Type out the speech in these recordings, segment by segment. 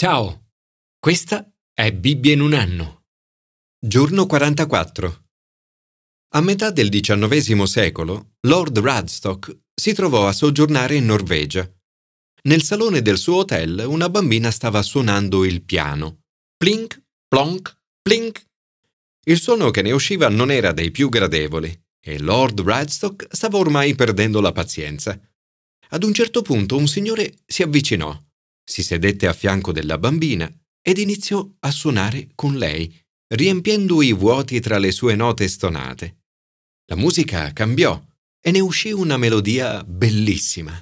Ciao, questa è Bibbia in un anno. Giorno 44. A metà del XIX secolo, Lord Radstock si trovò a soggiornare in Norvegia. Nel salone del suo hotel una bambina stava suonando il piano. Plink, plonk, plink. Il suono che ne usciva non era dei più gradevoli e Lord Radstock stava ormai perdendo la pazienza. Ad un certo punto un signore si avvicinò si sedette a fianco della bambina ed iniziò a suonare con lei, riempiendo i vuoti tra le sue note stonate. La musica cambiò e ne uscì una melodia bellissima.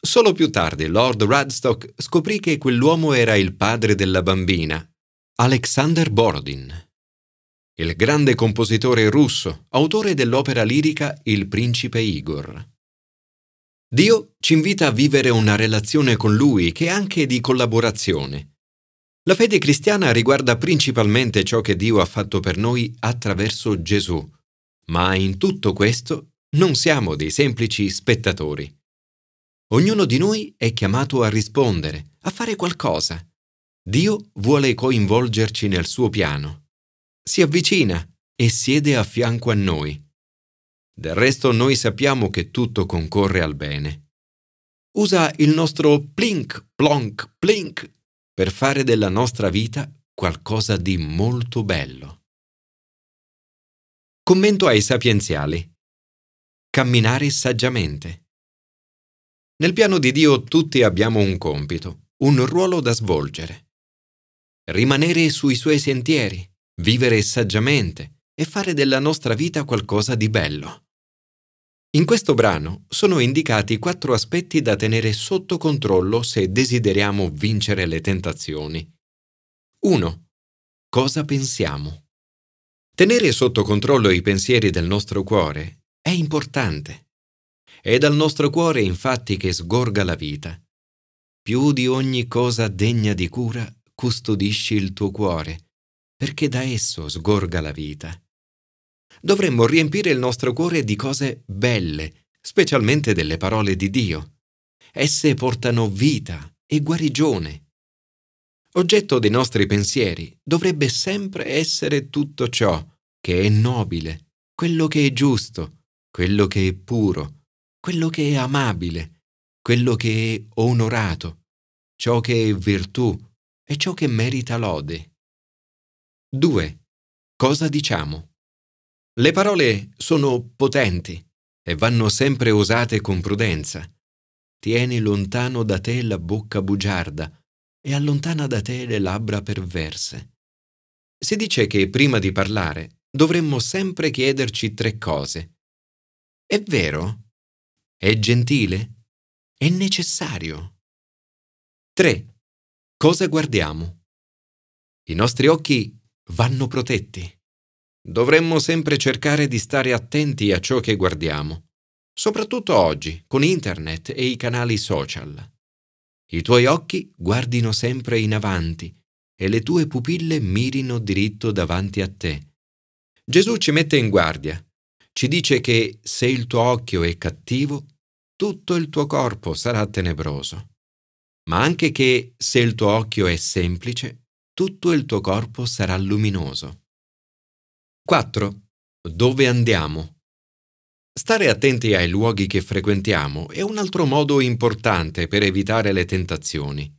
Solo più tardi Lord Radstock scoprì che quell'uomo era il padre della bambina, Alexander Borodin, il grande compositore russo, autore dell'opera lirica Il principe Igor. Dio ci invita a vivere una relazione con Lui che è anche di collaborazione. La fede cristiana riguarda principalmente ciò che Dio ha fatto per noi attraverso Gesù, ma in tutto questo non siamo dei semplici spettatori. Ognuno di noi è chiamato a rispondere, a fare qualcosa. Dio vuole coinvolgerci nel suo piano. Si avvicina e siede a fianco a noi del resto noi sappiamo che tutto concorre al bene. Usa il nostro plink, plonk, plink per fare della nostra vita qualcosa di molto bello. Commento ai sapienziali. Camminare saggiamente. Nel piano di Dio tutti abbiamo un compito, un ruolo da svolgere. Rimanere sui suoi sentieri, vivere saggiamente e fare della nostra vita qualcosa di bello. In questo brano sono indicati quattro aspetti da tenere sotto controllo se desideriamo vincere le tentazioni. 1. Cosa pensiamo? Tenere sotto controllo i pensieri del nostro cuore è importante. È dal nostro cuore infatti che sgorga la vita. Più di ogni cosa degna di cura custodisci il tuo cuore, perché da esso sgorga la vita dovremmo riempire il nostro cuore di cose belle, specialmente delle parole di Dio. Esse portano vita e guarigione. Oggetto dei nostri pensieri dovrebbe sempre essere tutto ciò che è nobile, quello che è giusto, quello che è puro, quello che è amabile, quello che è onorato, ciò che è virtù e ciò che merita lode. 2. Cosa diciamo? Le parole sono potenti e vanno sempre usate con prudenza. Tieni lontano da te la bocca bugiarda e allontana da te le labbra perverse. Si dice che prima di parlare dovremmo sempre chiederci tre cose. È vero? È gentile? È necessario? 3. Cosa guardiamo? I nostri occhi vanno protetti. Dovremmo sempre cercare di stare attenti a ciò che guardiamo, soprattutto oggi con Internet e i canali social. I tuoi occhi guardino sempre in avanti e le tue pupille mirino diritto davanti a te. Gesù ci mette in guardia. Ci dice che se il tuo occhio è cattivo, tutto il tuo corpo sarà tenebroso, ma anche che se il tuo occhio è semplice, tutto il tuo corpo sarà luminoso. 4. Dove andiamo? Stare attenti ai luoghi che frequentiamo è un altro modo importante per evitare le tentazioni.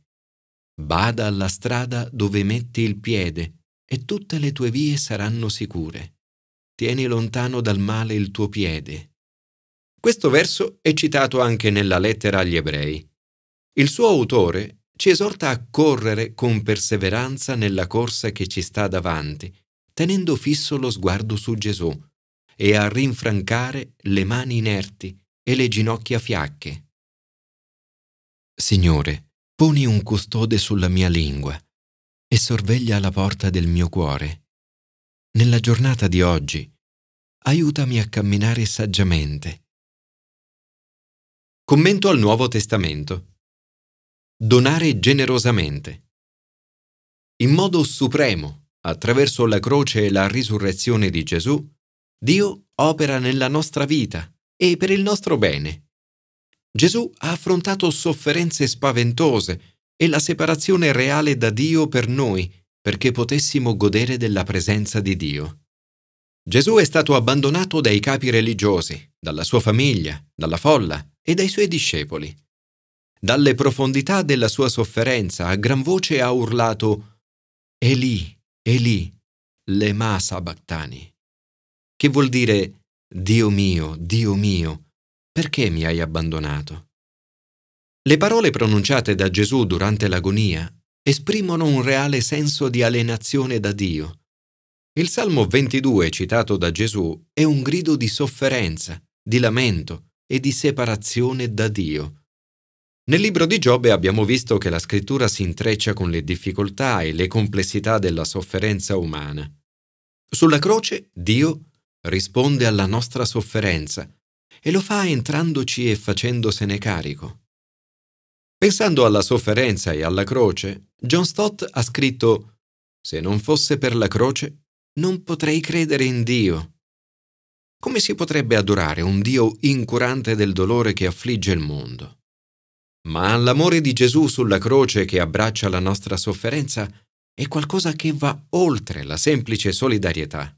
Bada alla strada dove metti il piede e tutte le tue vie saranno sicure. Tieni lontano dal male il tuo piede. Questo verso è citato anche nella lettera agli ebrei. Il suo autore ci esorta a correre con perseveranza nella corsa che ci sta davanti tenendo fisso lo sguardo su Gesù e a rinfrancare le mani inerti e le ginocchia fiacche. Signore, poni un custode sulla mia lingua e sorveglia la porta del mio cuore. Nella giornata di oggi, aiutami a camminare saggiamente. Commento al Nuovo Testamento. Donare generosamente. In modo supremo attraverso la croce e la risurrezione di Gesù, Dio opera nella nostra vita e per il nostro bene. Gesù ha affrontato sofferenze spaventose e la separazione reale da Dio per noi, perché potessimo godere della presenza di Dio. Gesù è stato abbandonato dai capi religiosi, dalla sua famiglia, dalla folla e dai suoi discepoli. Dalle profondità della sua sofferenza a gran voce ha urlato Eli, Eli, lema sabachthani, che vuol dire Dio mio, Dio mio, perché mi hai abbandonato? Le parole pronunciate da Gesù durante l'agonia esprimono un reale senso di alienazione da Dio il Salmo 22 citato da Gesù è un grido di sofferenza, di lamento e di separazione da Dio. Nel libro di Giobbe abbiamo visto che la scrittura si intreccia con le difficoltà e le complessità della sofferenza umana. Sulla croce Dio risponde alla nostra sofferenza e lo fa entrandoci e facendosene carico. Pensando alla sofferenza e alla croce, John Stott ha scritto Se non fosse per la croce, non potrei credere in Dio. Come si potrebbe adorare un Dio incurante del dolore che affligge il mondo? Ma l'amore di Gesù sulla croce che abbraccia la nostra sofferenza è qualcosa che va oltre la semplice solidarietà.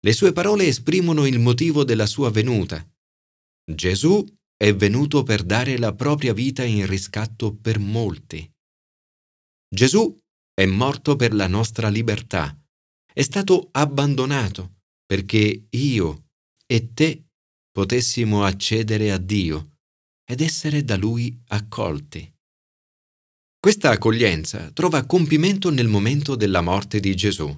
Le sue parole esprimono il motivo della sua venuta. Gesù è venuto per dare la propria vita in riscatto per molti. Gesù è morto per la nostra libertà è stato abbandonato perché io e te potessimo accedere a Dio ed essere da Lui accolti. Questa accoglienza trova compimento nel momento della morte di Gesù.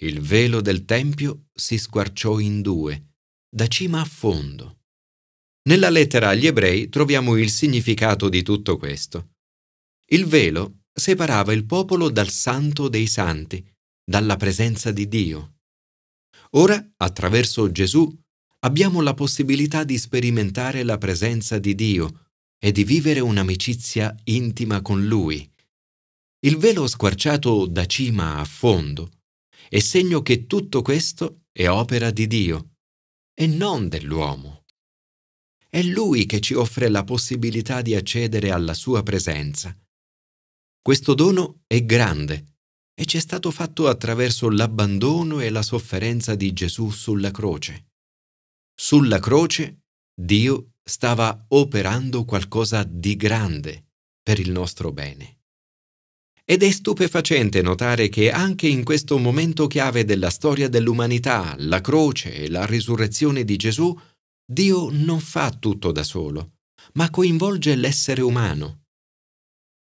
Il velo del Tempio si squarciò in due, da cima a fondo. Nella lettera agli ebrei troviamo il significato di tutto questo. Il velo separava il popolo dal santo dei santi, dalla presenza di Dio. Ora, attraverso Gesù, abbiamo la possibilità di sperimentare la presenza di Dio e di vivere un'amicizia intima con Lui. Il velo squarciato da cima a fondo è segno che tutto questo è opera di Dio e non dell'uomo. È Lui che ci offre la possibilità di accedere alla sua presenza. Questo dono è grande e ci è stato fatto attraverso l'abbandono e la sofferenza di Gesù sulla croce. Sulla croce Dio stava operando qualcosa di grande per il nostro bene. Ed è stupefacente notare che anche in questo momento chiave della storia dell'umanità, la croce e la risurrezione di Gesù, Dio non fa tutto da solo, ma coinvolge l'essere umano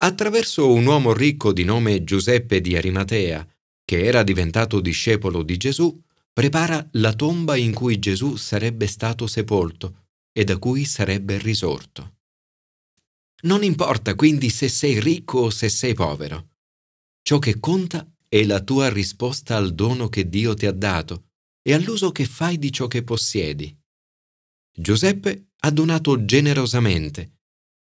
attraverso un uomo ricco di nome Giuseppe di Arimatea, che era diventato discepolo di Gesù, prepara la tomba in cui Gesù sarebbe stato sepolto e da cui sarebbe risorto. Non importa quindi se sei ricco o se sei povero. Ciò che conta è la tua risposta al dono che Dio ti ha dato e all'uso che fai di ciò che possiedi. Giuseppe ha donato generosamente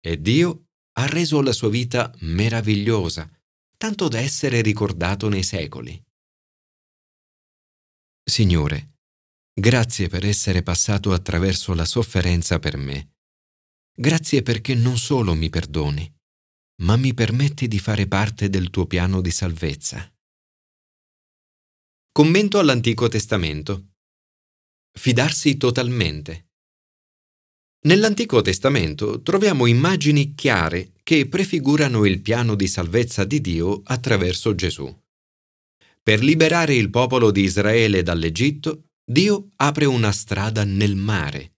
e Dio ha reso la sua vita meravigliosa, tanto da essere ricordato nei secoli. Signore, grazie per essere passato attraverso la sofferenza per me. Grazie perché non solo mi perdoni, ma mi permetti di fare parte del tuo piano di salvezza. Commento all'Antico Testamento. Fidarsi totalmente. Nell'Antico Testamento troviamo immagini chiare che prefigurano il piano di salvezza di Dio attraverso Gesù. Per liberare il popolo di Israele dall'Egitto, Dio apre una strada nel mare.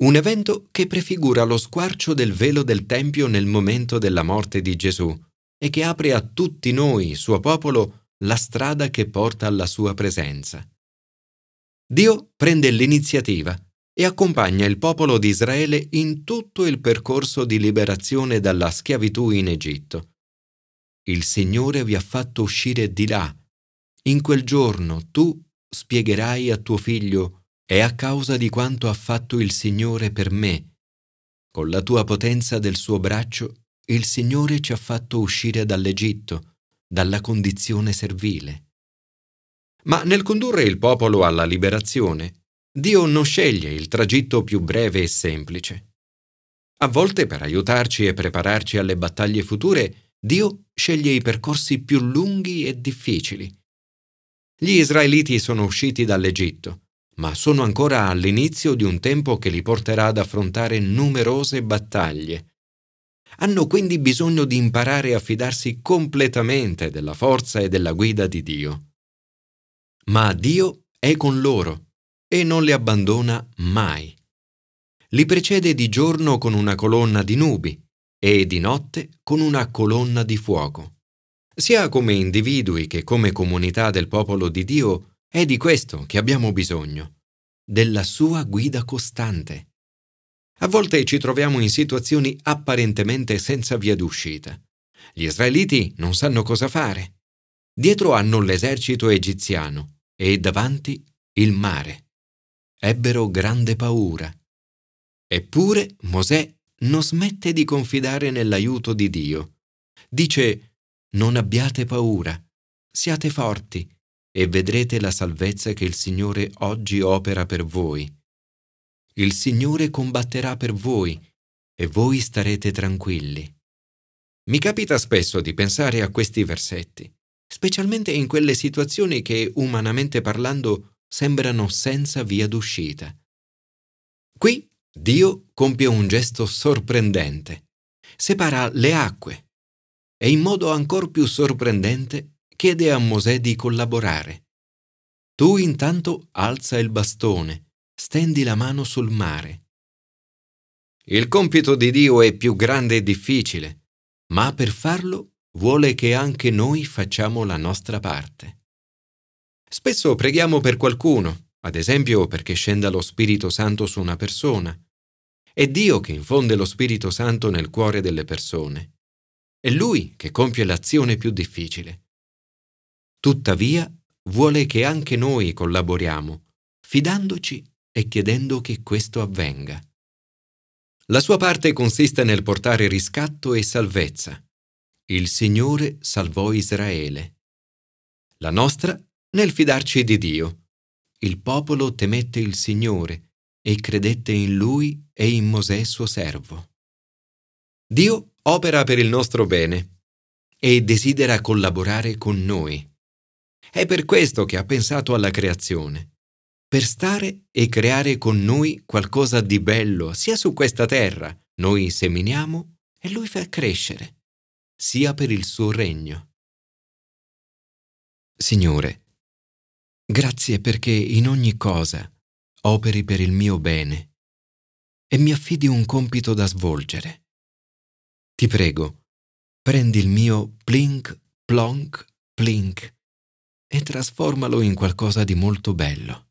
Un evento che prefigura lo squarcio del velo del Tempio nel momento della morte di Gesù e che apre a tutti noi, suo popolo, la strada che porta alla sua presenza. Dio prende l'iniziativa e accompagna il popolo di Israele in tutto il percorso di liberazione dalla schiavitù in Egitto. Il Signore vi ha fatto uscire di là. In quel giorno tu spiegherai a tuo figlio è a causa di quanto ha fatto il Signore per me. Con la tua potenza del suo braccio, il Signore ci ha fatto uscire dall'Egitto, dalla condizione servile. Ma nel condurre il popolo alla liberazione, Dio non sceglie il tragitto più breve e semplice. A volte, per aiutarci e prepararci alle battaglie future, Dio sceglie i percorsi più lunghi e difficili. Gli israeliti sono usciti dall'Egitto, ma sono ancora all'inizio di un tempo che li porterà ad affrontare numerose battaglie. Hanno quindi bisogno di imparare a fidarsi completamente della forza e della guida di Dio. Ma Dio è con loro e non li abbandona mai. Li precede di giorno con una colonna di nubi e di notte con una colonna di fuoco. Sia come individui che come comunità del popolo di Dio è di questo che abbiamo bisogno, della sua guida costante. A volte ci troviamo in situazioni apparentemente senza via d'uscita. Gli israeliti non sanno cosa fare. Dietro hanno l'esercito egiziano e davanti il mare. Ebbero grande paura. Eppure Mosè non smette di confidare nell'aiuto di Dio. Dice, non abbiate paura, siate forti e vedrete la salvezza che il Signore oggi opera per voi. Il Signore combatterà per voi e voi starete tranquilli. Mi capita spesso di pensare a questi versetti, specialmente in quelle situazioni che, umanamente parlando, sembrano senza via d'uscita. Qui Dio compie un gesto sorprendente. Separa le acque e in modo ancora più sorprendente chiede a Mosè di collaborare. Tu intanto alza il bastone stendi la mano sul mare. Il compito di Dio è più grande e difficile, ma per farlo vuole che anche noi facciamo la nostra parte. Spesso preghiamo per qualcuno, ad esempio perché scenda lo Spirito Santo su una persona. È Dio che infonde lo Spirito Santo nel cuore delle persone. È Lui che compie l'azione più difficile. Tuttavia, vuole che anche noi collaboriamo, fidandoci e chiedendo che questo avvenga. La sua parte consiste nel portare riscatto e salvezza. Il Signore salvò Israele. La nostra nel fidarci di Dio. Il popolo temette il Signore e credette in Lui e in Mosè suo servo. Dio opera per il nostro bene e desidera collaborare con noi. È per questo che ha pensato alla creazione per stare e creare con noi qualcosa di bello sia su questa terra, noi seminiamo e lui fa crescere, sia per il suo regno. Signore, grazie perché in ogni cosa operi per il mio bene e mi affidi un compito da svolgere. Ti prego, prendi il mio plink, plonk, plink e trasformalo in qualcosa di molto bello.